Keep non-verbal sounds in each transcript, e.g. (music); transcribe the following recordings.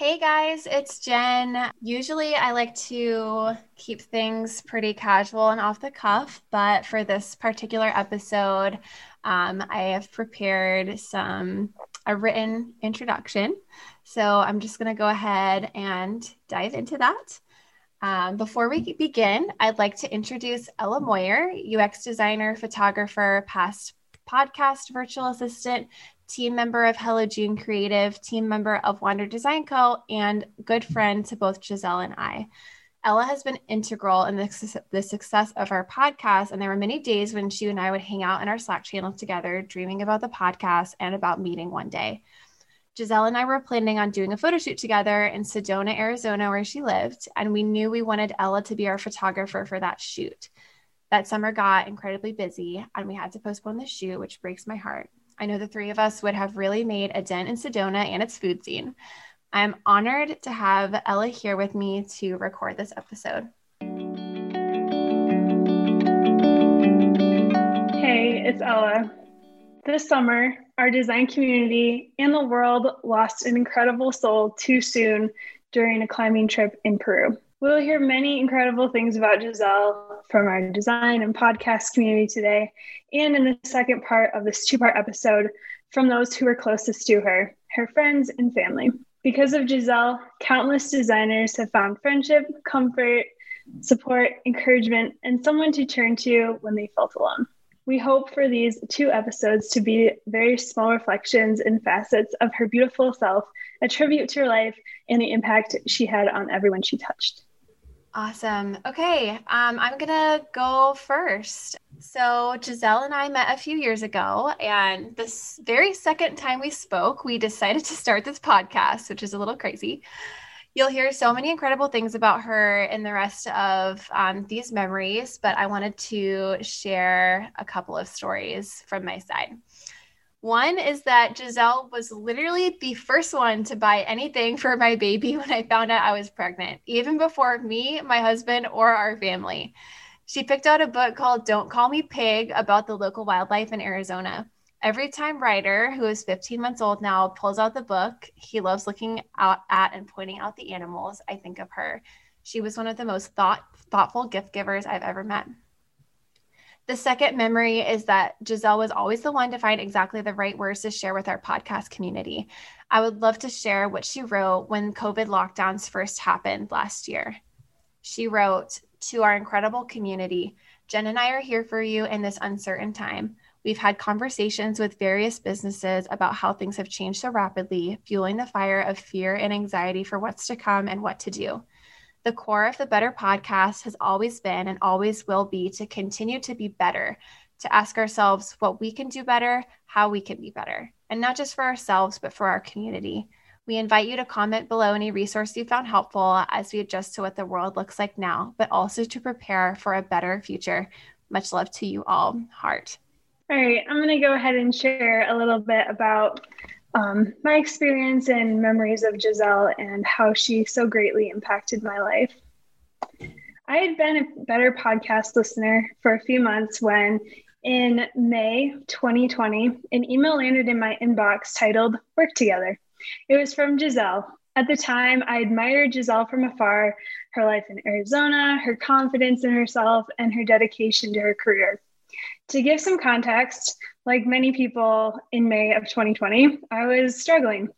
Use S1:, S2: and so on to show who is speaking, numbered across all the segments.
S1: Hey guys, it's Jen. Usually I like to keep things pretty casual and off the cuff, but for this particular episode, um, I have prepared some a written introduction. So I'm just going to go ahead and dive into that. Um, before we begin, I'd like to introduce Ella Moyer, UX designer, photographer, past podcast virtual assistant, team member of Hello June Creative, team member of Wander Design Co., and good friend to both Giselle and I. Ella has been integral in the, the success of our podcast, and there were many days when she and I would hang out in our Slack channel together, dreaming about the podcast and about meeting one day. Giselle and I were planning on doing a photo shoot together in Sedona, Arizona, where she lived, and we knew we wanted Ella to be our photographer for that shoot. That summer got incredibly busy, and we had to postpone the shoot, which breaks my heart. I know the three of us would have really made a dent in Sedona and its food scene. I'm honored to have Ella here with me to record this episode.
S2: Hey, it's Ella. This summer, our design community and the world lost an incredible soul too soon during a climbing trip in Peru. We'll hear many incredible things about Giselle from our design and podcast community today, and in the second part of this two part episode from those who were closest to her, her friends and family. Because of Giselle, countless designers have found friendship, comfort, support, encouragement, and someone to turn to when they felt alone. We hope for these two episodes to be very small reflections and facets of her beautiful self, a tribute to her life and the impact she had on everyone she touched.
S1: Awesome. Okay, um, I'm gonna go first. So Giselle and I met a few years ago, and this very second time we spoke, we decided to start this podcast, which is a little crazy. You'll hear so many incredible things about her in the rest of um, these memories, but I wanted to share a couple of stories from my side. One is that Giselle was literally the first one to buy anything for my baby (laughs) when I found out I was pregnant, even before me, my husband, or our family. She picked out a book called Don't Call Me Pig about the local wildlife in Arizona. Every time Ryder, who is 15 months old now, pulls out the book, he loves looking out at and pointing out the animals. I think of her. She was one of the most thought, thoughtful gift givers I've ever met. The second memory is that Giselle was always the one to find exactly the right words to share with our podcast community. I would love to share what she wrote when COVID lockdowns first happened last year. She wrote, To our incredible community, Jen and I are here for you in this uncertain time. We've had conversations with various businesses about how things have changed so rapidly, fueling the fire of fear and anxiety for what's to come and what to do. The core of the Better podcast has always been and always will be to continue to be better, to ask ourselves what we can do better, how we can be better, and not just for ourselves, but for our community. We invite you to comment below any resource you found helpful as we adjust to what the world looks like now, but also to prepare for a better future. Much love to you all. Heart.
S2: All right, I'm going to go ahead and share a little bit about um, my experience and memories of Giselle and how she so greatly impacted my life. I had been a better podcast listener for a few months when, in May 2020, an email landed in my inbox titled Work Together. It was from Giselle. At the time, I admired Giselle from afar, her life in Arizona, her confidence in herself, and her dedication to her career. To give some context, like many people in May of 2020, I was struggling.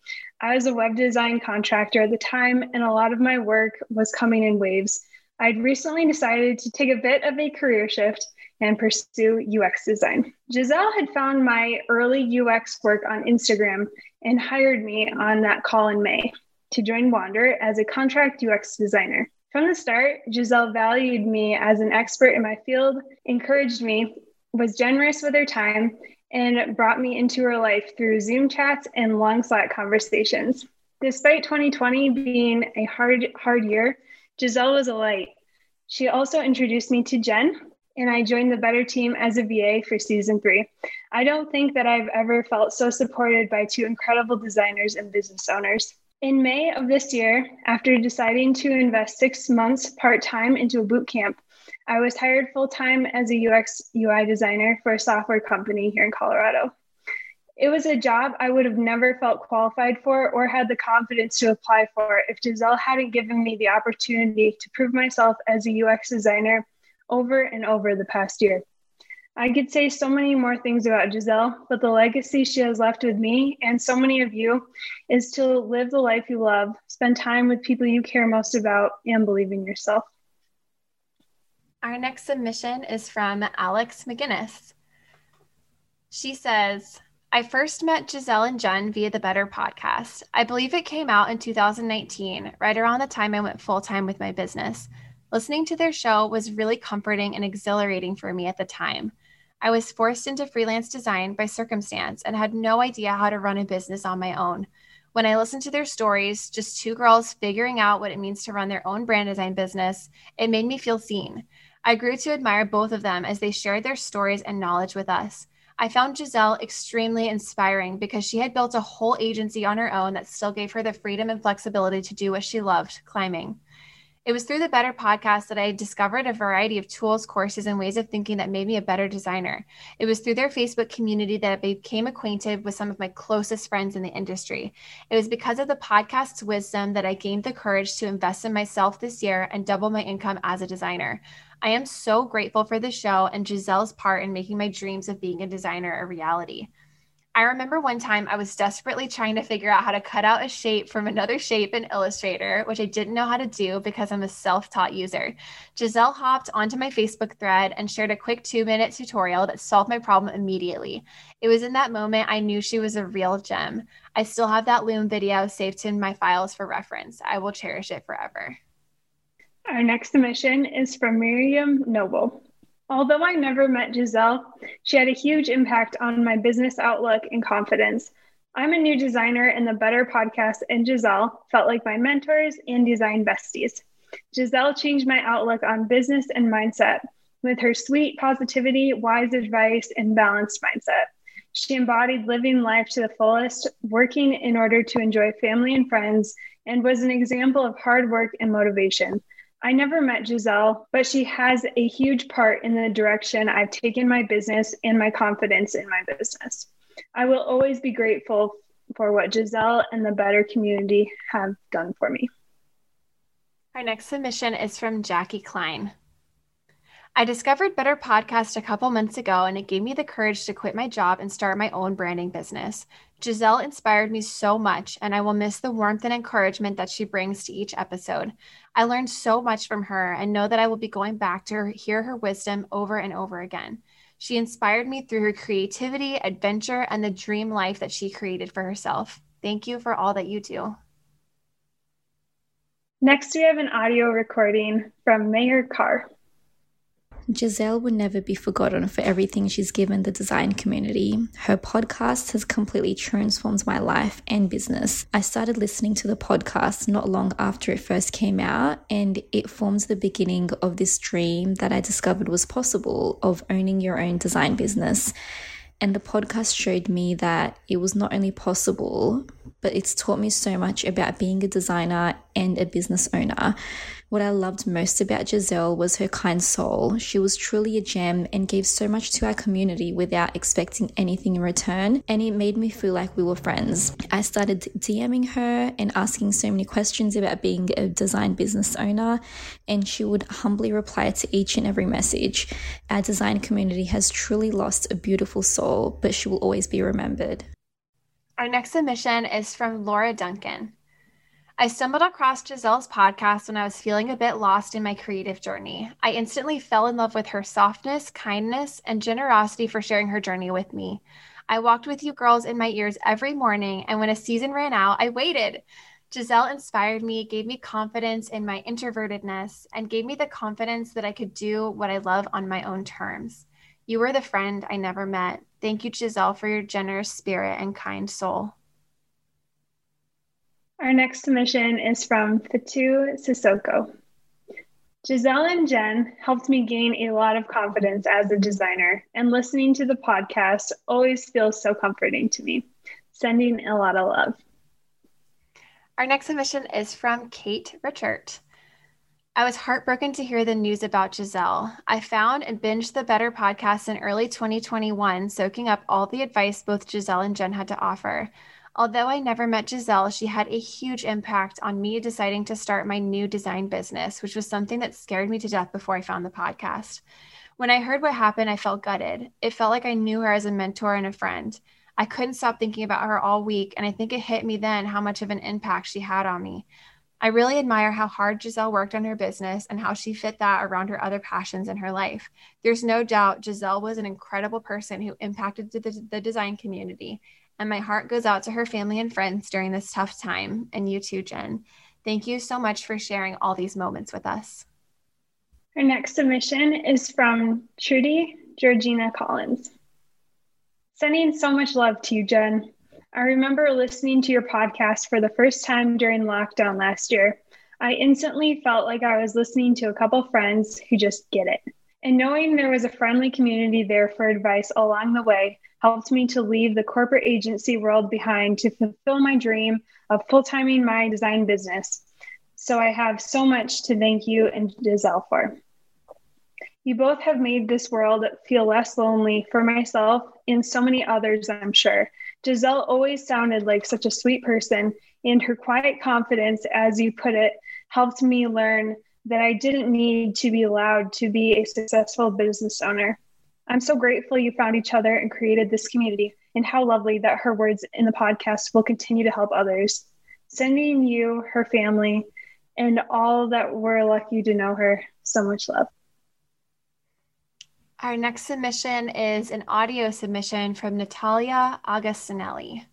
S2: I was a web design contractor at the time, and a lot of my work was coming in waves. I'd recently decided to take a bit of a career shift and pursue UX design. Giselle had found my early UX work on Instagram and hired me on that call in May to join Wander as a contract UX designer. From the start, Giselle valued me as an expert in my field, encouraged me, was generous with her time, and brought me into her life through Zoom chats and long Slack conversations. Despite 2020 being a hard, hard year, Giselle was a light. She also introduced me to Jen, and I joined the Better team as a VA for season three. I don't think that I've ever felt so supported by two incredible designers and business owners. In May of this year, after deciding to invest six months part time into a boot camp, I was hired full time as a UX UI designer for a software company here in Colorado. It was a job I would have never felt qualified for or had the confidence to apply for if Giselle hadn't given me the opportunity to prove myself as a UX designer over and over the past year. I could say so many more things about Giselle, but the legacy she has left with me and so many of you is to live the life you love, spend time with people you care most about, and believe in yourself.
S1: Our next submission is from Alex McGinnis. She says, I first met Giselle and Jen via the Better podcast. I believe it came out in 2019, right around the time I went full time with my business. Listening to their show was really comforting and exhilarating for me at the time. I was forced into freelance design by circumstance and had no idea how to run a business on my own. When I listened to their stories, just two girls figuring out what it means to run their own brand design business, it made me feel seen. I grew to admire both of them as they shared their stories and knowledge with us. I found Giselle extremely inspiring because she had built a whole agency on her own that still gave her the freedom and flexibility to do what she loved climbing. It was through the Better podcast that I discovered a variety of tools, courses, and ways of thinking that made me a better designer. It was through their Facebook community that I became acquainted with some of my closest friends in the industry. It was because of the podcast's wisdom that I gained the courage to invest in myself this year and double my income as a designer. I am so grateful for the show and Giselle's part in making my dreams of being a designer a reality. I remember one time I was desperately trying to figure out how to cut out a shape from another shape in Illustrator, which I didn't know how to do because I'm a self taught user. Giselle hopped onto my Facebook thread and shared a quick two minute tutorial that solved my problem immediately. It was in that moment I knew she was a real gem. I still have that Loom video saved in my files for reference. I will cherish it forever.
S2: Our next submission is from Miriam Noble. Although I never met Giselle, she had a huge impact on my business outlook and confidence. I'm a new designer, and the Better podcast and Giselle felt like my mentors and design besties. Giselle changed my outlook on business and mindset with her sweet positivity, wise advice, and balanced mindset. She embodied living life to the fullest, working in order to enjoy family and friends, and was an example of hard work and motivation. I never met Giselle, but she has a huge part in the direction I've taken my business and my confidence in my business. I will always be grateful for what Giselle and the Better community have done for me.
S1: Our next submission is from Jackie Klein. I discovered Better Podcast a couple months ago, and it gave me the courage to quit my job and start my own branding business. Giselle inspired me so much, and I will miss the warmth and encouragement that she brings to each episode. I learned so much from her and know that I will be going back to hear her wisdom over and over again. She inspired me through her creativity, adventure, and the dream life that she created for herself. Thank you for all that you do.
S2: Next, we have an audio recording from Mayor Carr.
S3: Giselle will never be forgotten for everything she's given the design community. Her podcast has completely transformed my life and business. I started listening to the podcast not long after it first came out, and it forms the beginning of this dream that I discovered was possible of owning your own design business. And the podcast showed me that it was not only possible, but it's taught me so much about being a designer and a business owner. What I loved most about Giselle was her kind soul. She was truly a gem and gave so much to our community without expecting anything in return, and it made me feel like we were friends. I started DMing her and asking so many questions about being a design business owner, and she would humbly reply to each and every message. Our design community has truly lost a beautiful soul, but she will always be remembered.
S1: Our next submission is from Laura Duncan. I stumbled across Giselle's podcast when I was feeling a bit lost in my creative journey. I instantly fell in love with her softness, kindness, and generosity for sharing her journey with me. I walked with you girls in my ears every morning, and when a season ran out, I waited. Giselle inspired me, gave me confidence in my introvertedness, and gave me the confidence that I could do what I love on my own terms. You were the friend I never met. Thank you, Giselle, for your generous spirit and kind soul.
S2: Our next submission is from Fatu Sissoko. Giselle and Jen helped me gain a lot of confidence as a designer, and listening to the podcast always feels so comforting to me. Sending a lot of love.
S1: Our next submission is from Kate Richard. I was heartbroken to hear the news about Giselle. I found and binged the Better podcast in early 2021, soaking up all the advice both Giselle and Jen had to offer. Although I never met Giselle, she had a huge impact on me deciding to start my new design business, which was something that scared me to death before I found the podcast. When I heard what happened, I felt gutted. It felt like I knew her as a mentor and a friend. I couldn't stop thinking about her all week, and I think it hit me then how much of an impact she had on me. I really admire how hard Giselle worked on her business and how she fit that around her other passions in her life. There's no doubt Giselle was an incredible person who impacted the, the design community. And my heart goes out to her family and friends during this tough time. And you too, Jen. Thank you so much for sharing all these moments with us.
S2: Our next submission is from Trudy Georgina Collins. Sending so much love to you, Jen. I remember listening to your podcast for the first time during lockdown last year. I instantly felt like I was listening to a couple friends who just get it. And knowing there was a friendly community there for advice along the way helped me to leave the corporate agency world behind to fulfill my dream of full timing my design business. So I have so much to thank you and Giselle for. You both have made this world feel less lonely for myself and so many others, I'm sure. Giselle always sounded like such a sweet person, and her quiet confidence, as you put it, helped me learn that I didn't need to be allowed to be a successful business owner. I'm so grateful you found each other and created this community, and how lovely that her words in the podcast will continue to help others. Sending you, her family, and all that we're lucky to know her so much love.
S1: Our next submission is an audio submission from Natalia Augustinelli.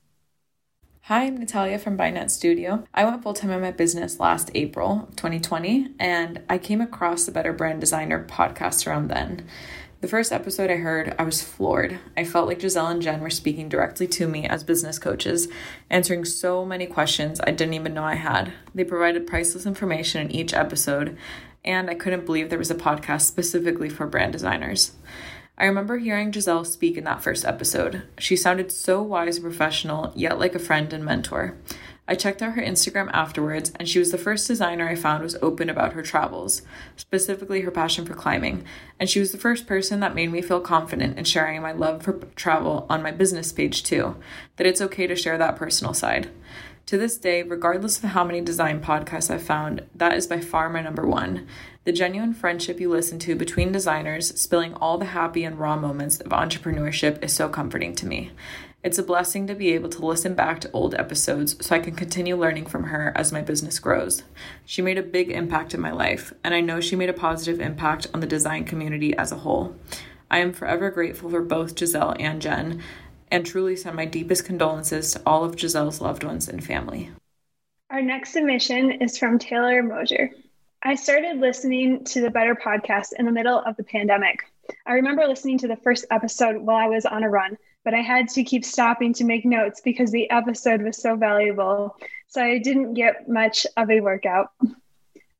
S4: Hi, I'm Natalia from Binet Studio. I went full time in my business last April 2020, and I came across the Better Brand Designer podcast around then. The first episode I heard, I was floored. I felt like Giselle and Jen were speaking directly to me as business coaches, answering so many questions I didn't even know I had. They provided priceless information in each episode, and I couldn't believe there was a podcast specifically for brand designers. I remember hearing Giselle speak in that first episode. She sounded so wise and professional, yet like a friend and mentor. I checked out her Instagram afterwards, and she was the first designer I found was open about her travels, specifically her passion for climbing. And she was the first person that made me feel confident in sharing my love for travel on my business page, too, that it's okay to share that personal side. To this day, regardless of how many design podcasts I've found, that is by far my number one. The genuine friendship you listen to between designers, spilling all the happy and raw moments of entrepreneurship, is so comforting to me. It's a blessing to be able to listen back to old episodes so I can continue learning from her as my business grows. She made a big impact in my life, and I know she made a positive impact on the design community as a whole. I am forever grateful for both Giselle and Jen, and truly send my deepest condolences to all of Giselle's loved ones and family.
S2: Our next submission is from Taylor Mosier. I started listening to the Better podcast in the middle of the pandemic. I remember listening to the first episode while I was on a run, but I had to keep stopping to make notes because the episode was so valuable. So I didn't get much of a workout.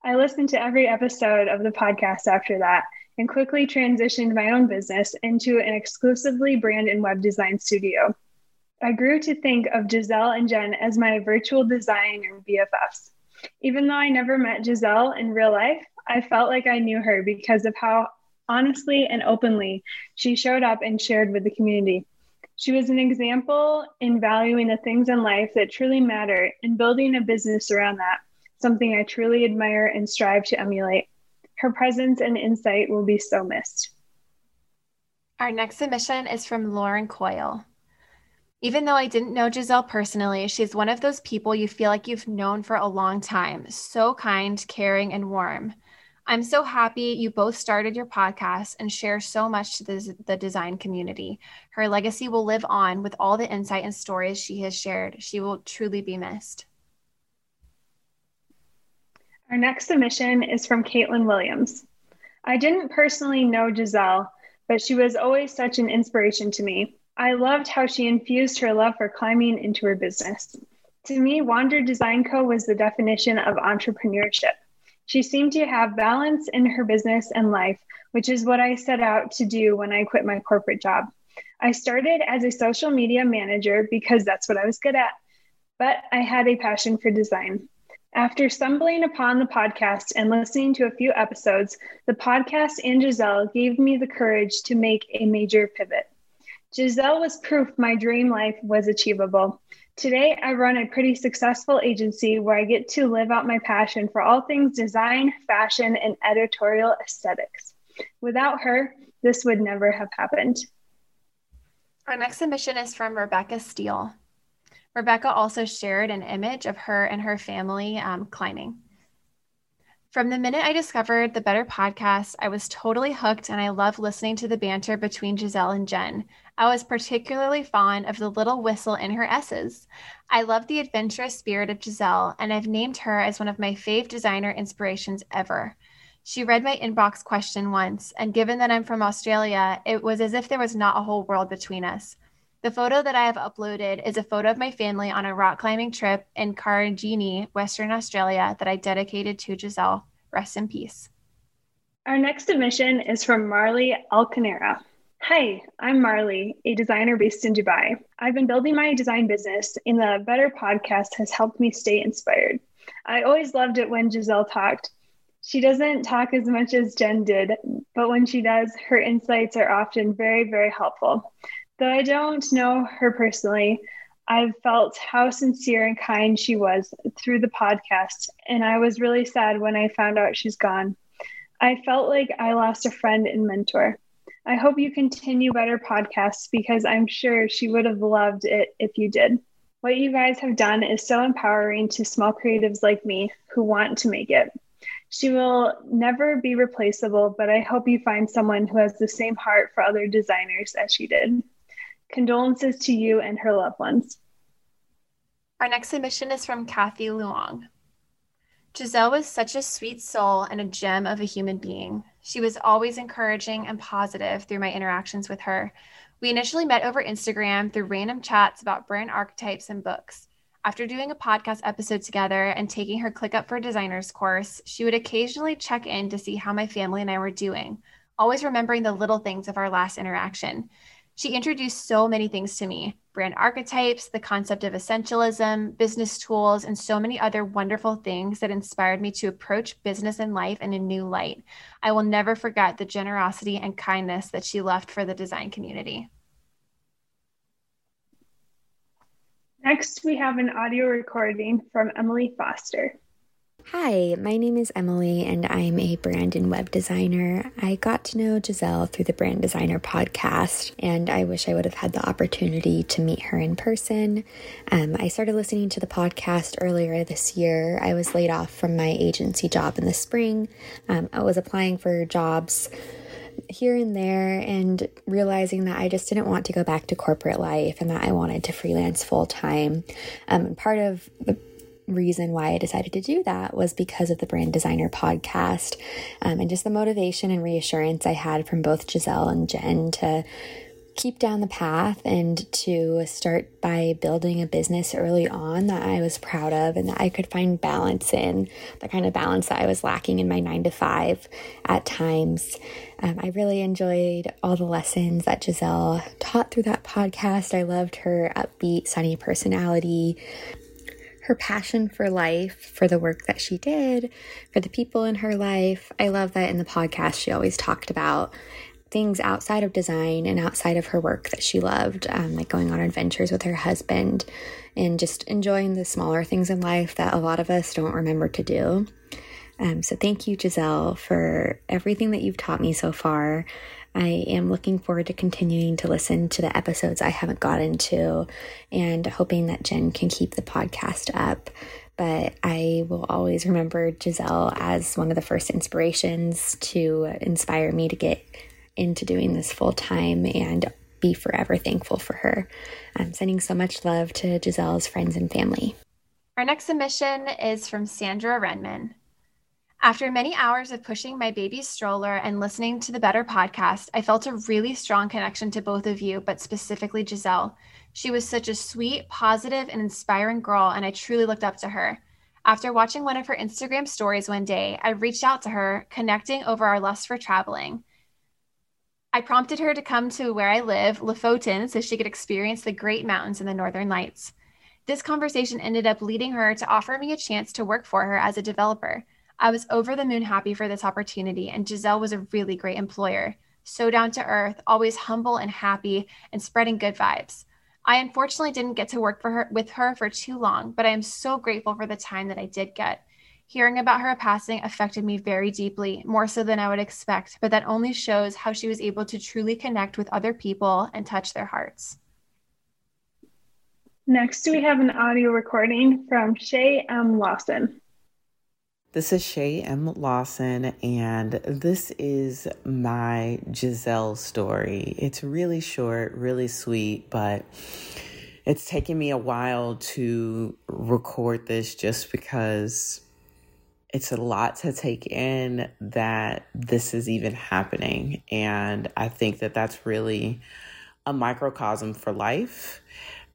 S2: I listened to every episode of the podcast after that and quickly transitioned my own business into an exclusively brand and web design studio. I grew to think of Giselle and Jen as my virtual designer BFFs. Even though I never met Giselle in real life, I felt like I knew her because of how honestly and openly she showed up and shared with the community. She was an example in valuing the things in life that truly matter and building a business around that, something I truly admire and strive to emulate. Her presence and insight will be so missed.
S1: Our next submission is from Lauren Coyle. Even though I didn't know Giselle personally, she's one of those people you feel like you've known for a long time. So kind, caring, and warm. I'm so happy you both started your podcast and share so much to the, the design community. Her legacy will live on with all the insight and stories she has shared. She will truly be missed.
S2: Our next submission is from Caitlin Williams. I didn't personally know Giselle, but she was always such an inspiration to me. I loved how she infused her love for climbing into her business. To me, Wander Design Co. was the definition of entrepreneurship. She seemed to have balance in her business and life, which is what I set out to do when I quit my corporate job. I started as a social media manager because that's what I was good at, but I had a passion for design. After stumbling upon the podcast and listening to a few episodes, the podcast and Giselle gave me the courage to make a major pivot. Giselle was proof my dream life was achievable. Today, I run a pretty successful agency where I get to live out my passion for all things design, fashion, and editorial aesthetics. Without her, this would never have happened.
S1: Our next submission is from Rebecca Steele. Rebecca also shared an image of her and her family um, climbing. From the minute I discovered the Better podcast, I was totally hooked and I love listening to the banter between Giselle and Jen. I was particularly fond of the little whistle in her S's. I love the adventurous spirit of Giselle, and I've named her as one of my fave designer inspirations ever. She read my inbox question once, and given that I'm from Australia, it was as if there was not a whole world between us. The photo that I have uploaded is a photo of my family on a rock climbing trip in Karijini, Western Australia, that I dedicated to Giselle. Rest in peace.
S2: Our next submission is from Marley Alcanera. Hi, I'm Marley, a designer based in Dubai. I've been building my design business, and the Better podcast has helped me stay inspired. I always loved it when Giselle talked. She doesn't talk as much as Jen did, but when she does, her insights are often very, very helpful. Though I don't know her personally, I've felt how sincere and kind she was through the podcast, and I was really sad when I found out she's gone. I felt like I lost a friend and mentor. I hope you continue better podcasts because I'm sure she would have loved it if you did. What you guys have done is so empowering to small creatives like me who want to make it. She will never be replaceable, but I hope you find someone who has the same heart for other designers as she did. Condolences to you and her loved ones.
S1: Our next submission is from Kathy Luong. Giselle was such a sweet soul and a gem of a human being. She was always encouraging and positive through my interactions with her. We initially met over Instagram through random chats about brand archetypes and books. After doing a podcast episode together and taking her ClickUp for Designers course, she would occasionally check in to see how my family and I were doing, always remembering the little things of our last interaction. She introduced so many things to me brand archetypes, the concept of essentialism, business tools, and so many other wonderful things that inspired me to approach business and life in a new light. I will never forget the generosity and kindness that she left for the design community.
S2: Next, we have an audio recording from Emily Foster.
S5: Hi, my name is Emily, and I'm a brand and web designer. I got to know Giselle through the Brand Designer podcast, and I wish I would have had the opportunity to meet her in person. Um, I started listening to the podcast earlier this year. I was laid off from my agency job in the spring. Um, I was applying for jobs here and there and realizing that I just didn't want to go back to corporate life and that I wanted to freelance full time. Um, part of the reason why I decided to do that was because of the Brand Designer podcast um, and just the motivation and reassurance I had from both Giselle and Jen to keep down the path and to start by building a business early on that I was proud of and that I could find balance in the kind of balance that I was lacking in my nine to five at times. Um, I really enjoyed all the lessons that Giselle taught through that podcast. I loved her upbeat, sunny personality her passion for life, for the work that she did, for the people in her life. I love that in the podcast she always talked about things outside of design and outside of her work that she loved, um, like going on adventures with her husband and just enjoying the smaller things in life that a lot of us don't remember to do. Um, so, thank you, Giselle, for everything that you've taught me so far. I am looking forward to continuing to listen to the episodes I haven't gotten to and hoping that Jen can keep the podcast up. But I will always remember Giselle as one of the first inspirations to inspire me to get into doing this full time and be forever thankful for her. I'm sending so much love to Giselle's friends and family.
S1: Our next submission is from Sandra Renman. After many hours of pushing my baby's stroller and listening to the Better podcast, I felt a really strong connection to both of you, but specifically Giselle. She was such a sweet, positive, and inspiring girl, and I truly looked up to her. After watching one of her Instagram stories one day, I reached out to her, connecting over our lust for traveling. I prompted her to come to where I live, Lofoten, so she could experience the great mountains and the northern lights. This conversation ended up leading her to offer me a chance to work for her as a developer. I was over the moon happy for this opportunity, and Giselle was a really great employer. So down to earth, always humble and happy, and spreading good vibes. I unfortunately didn't get to work for her with her for too long, but I am so grateful for the time that I did get. Hearing about her passing affected me very deeply, more so than I would expect, but that only shows how she was able to truly connect with other people and touch their hearts.
S2: Next, we have an audio recording from Shay M. Lawson.
S6: This is Shay M. Lawson, and this is my Giselle story. It's really short, really sweet, but it's taken me a while to record this just because it's a lot to take in that this is even happening. And I think that that's really a microcosm for life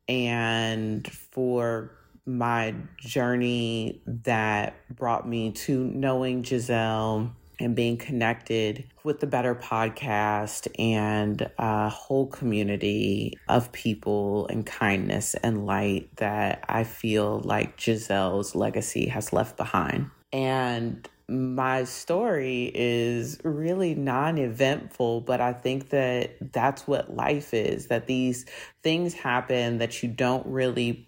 S6: and for my journey that brought me to knowing Giselle and being connected with the Better podcast and a whole community of people and kindness and light that I feel like Giselle's legacy has left behind. And my story is really non eventful, but I think that that's what life is that these things happen that you don't really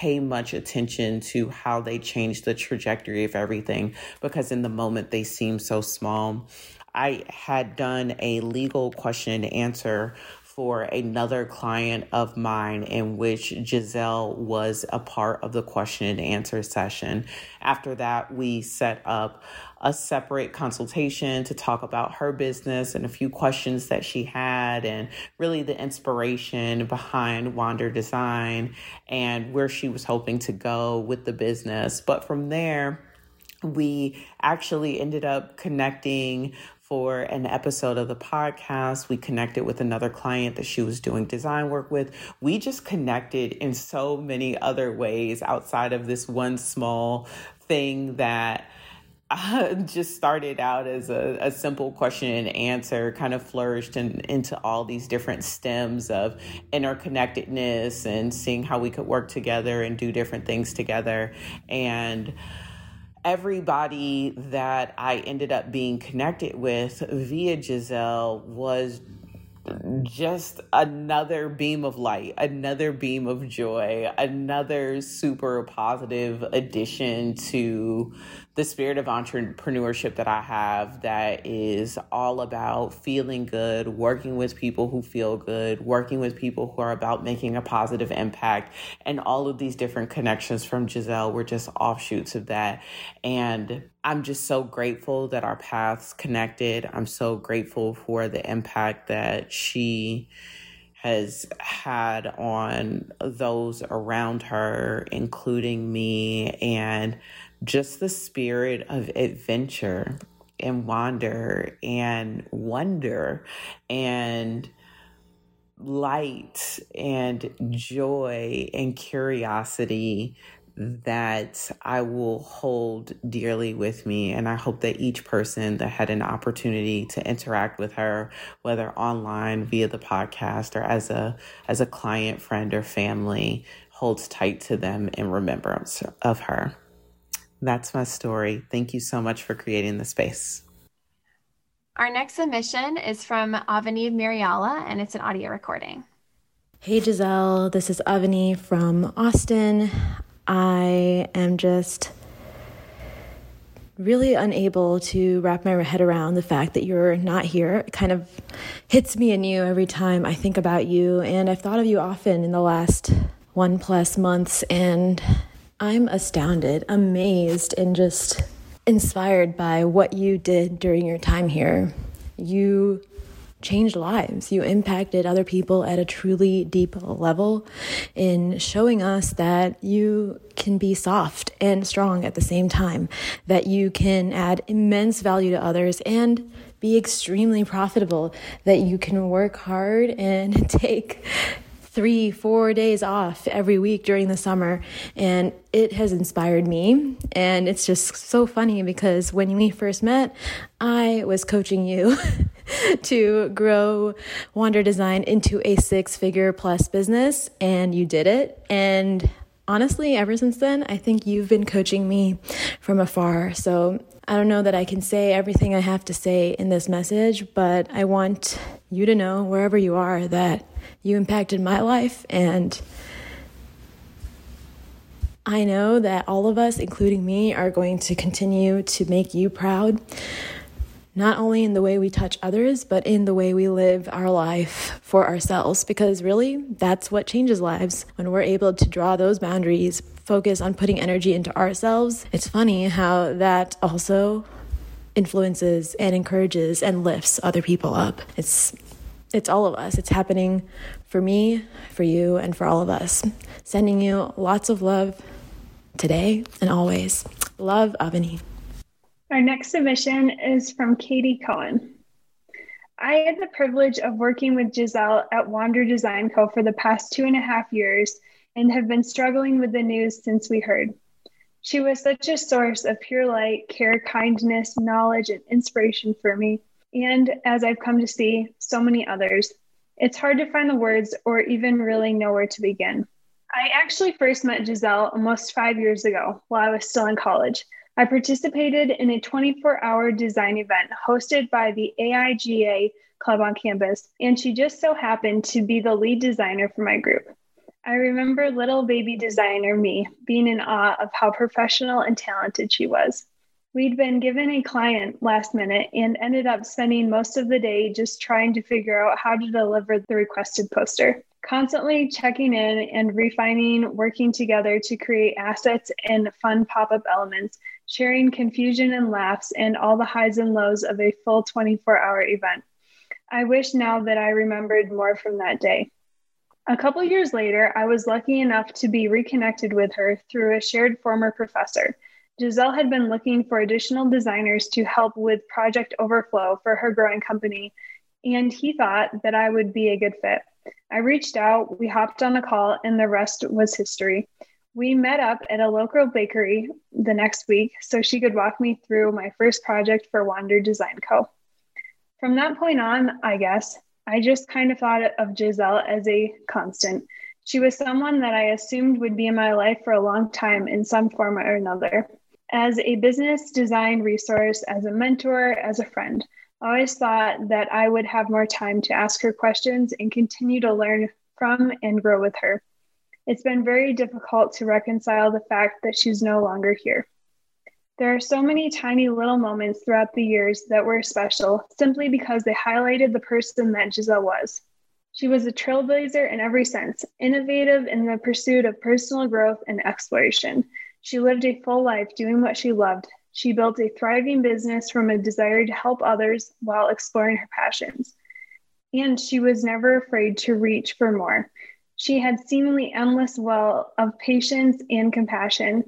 S6: pay much attention to how they change the trajectory of everything because in the moment they seem so small. I had done a legal question and answer for another client of mine in which Giselle was a part of the question and answer session. After that, we set up a separate consultation to talk about her business and a few questions that she had, and really the inspiration behind Wander Design and where she was hoping to go with the business. But from there, we actually ended up connecting for an episode of the podcast. We connected with another client that she was doing design work with. We just connected in so many other ways outside of this one small thing that uh, (laughs) just started out as a, a, simple question and answer, kind of flourished in, into all these different stems of interconnectedness and seeing how we could work together and do different things together. And everybody that I ended up being connected with via Giselle was just another beam of light, another beam of joy, another super positive addition to the spirit of entrepreneurship that I have that is all about feeling good, working with people who feel good, working with people who are about making a positive impact. And all of these different connections from Giselle were just offshoots of that. And I'm just so grateful that our paths connected. I'm so grateful for the impact that she has had on those around her, including me, and just the spirit of adventure and wander and wonder and light and joy and curiosity that I will hold dearly with me. And I hope that each person that had an opportunity to interact with her, whether online via the podcast or as a as a client, friend, or family, holds tight to them in remembrance of her. That's my story. Thank you so much for creating the space.
S1: Our next submission is from Avani Mariala, and it's an audio recording.
S7: Hey Giselle, this is Avani from Austin. I am just really unable to wrap my head around the fact that you're not here. It kind of hits me anew every time I think about you, and I've thought of you often in the last one plus months, and I'm astounded, amazed, and just inspired by what you did during your time here. You changed lives. You impacted other people at a truly deep level in showing us that you can be soft and strong at the same time, that you can add immense value to others and be extremely profitable, that you can work hard and (laughs) take three, four days off every week during the summer. And it has inspired me. And it's just so funny because when we first met, I was coaching you (laughs) (laughs) to grow Wander Design into a six figure plus business, and you did it. And honestly, ever since then, I think you've been coaching me from afar. So I don't know that I can say everything I have to say in this message, but I want you to know, wherever you are, that you impacted my life. And I know that all of us, including me, are going to continue to make you proud not only in the way we touch others, but in the way we live our life for ourselves. Because really, that's what changes lives. When we're able to draw those boundaries, focus on putting energy into ourselves, it's funny how that also influences and encourages and lifts other people up. It's it's all of us. It's happening for me, for you, and for all of us. Sending you lots of love today and always. Love, Avani.
S2: Our next submission is from Katie Cohen. I had the privilege of working with Giselle at Wander Design Co. for the past two and a half years and have been struggling with the news since we heard. She was such a source of pure light, care, kindness, knowledge, and inspiration for me, and as I've come to see, so many others. It's hard to find the words or even really know where to begin. I actually first met Giselle almost five years ago while I was still in college. I participated in a 24 hour design event hosted by the AIGA club on campus, and she just so happened to be the lead designer for my group. I remember little baby designer me being in awe of how professional and talented she was. We'd been given a client last minute and ended up spending most of the day just trying to figure out how to deliver the requested poster constantly checking in and refining, working together to create assets and fun pop up elements, sharing confusion and laughs, and all the highs and lows of a full 24 hour event. I wish now that I remembered more from that day. A couple years later, I was lucky enough to be reconnected with her through a shared former professor. Giselle had been looking for additional designers to help with project overflow for her growing company, and he thought that I would be a good fit. I reached out, we hopped on a call, and the rest was history. We met up at a local bakery the next week so she could walk me through my first project for Wander Design Co. From that point on, I guess, I just kind of thought of Giselle as a constant. She was someone that I assumed would be in my life for a long time in some form or another. As a business design resource, as a mentor, as a friend. I always thought that I would have more time to ask her questions and continue to learn from and grow with her. It's been very difficult to reconcile the fact that she's no longer here. There are so many tiny little moments throughout the years that were special simply because they highlighted the person that Giselle was. She was a trailblazer in every sense, innovative in the pursuit of personal growth and exploration. She lived a full life doing what she loved, she built a thriving business from a desire to help others while exploring her passions. And she was never afraid to reach for more. She had seemingly endless well of patience and compassion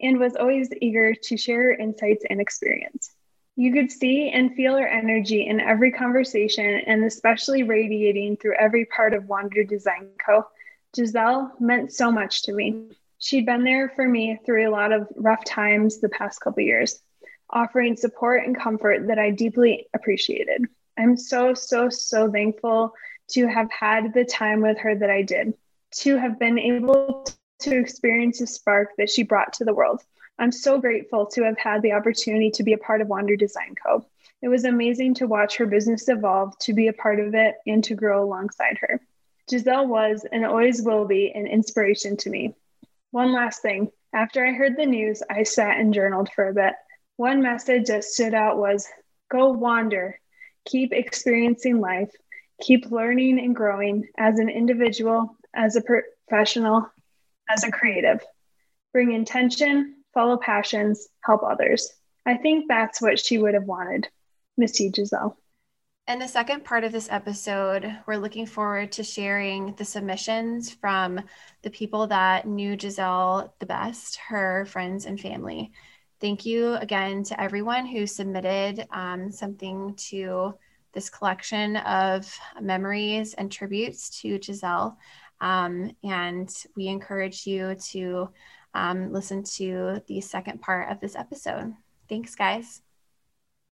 S2: and was always eager to share her insights and experience. You could see and feel her energy in every conversation and especially radiating through every part of Wander Design Co. Giselle meant so much to me. She'd been there for me through a lot of rough times the past couple years, offering support and comfort that I deeply appreciated. I'm so, so, so thankful to have had the time with her that I did, to have been able to experience the spark that she brought to the world. I'm so grateful to have had the opportunity to be a part of Wander Design Co. It was amazing to watch her business evolve, to be a part of it, and to grow alongside her. Giselle was and always will be an inspiration to me. One last thing. After I heard the news, I sat and journaled for a bit. One message that stood out was go wander, keep experiencing life, keep learning and growing as an individual, as a professional, as a creative. Bring intention, follow passions, help others. I think that's what she would have wanted. Miss Giselle.
S1: In the second part of this episode, we're looking forward to sharing the submissions from the people that knew Giselle the best, her friends and family. Thank you again to everyone who submitted um, something to this collection of memories and tributes to Giselle. Um, and we encourage you to um, listen to the second part of this episode. Thanks, guys.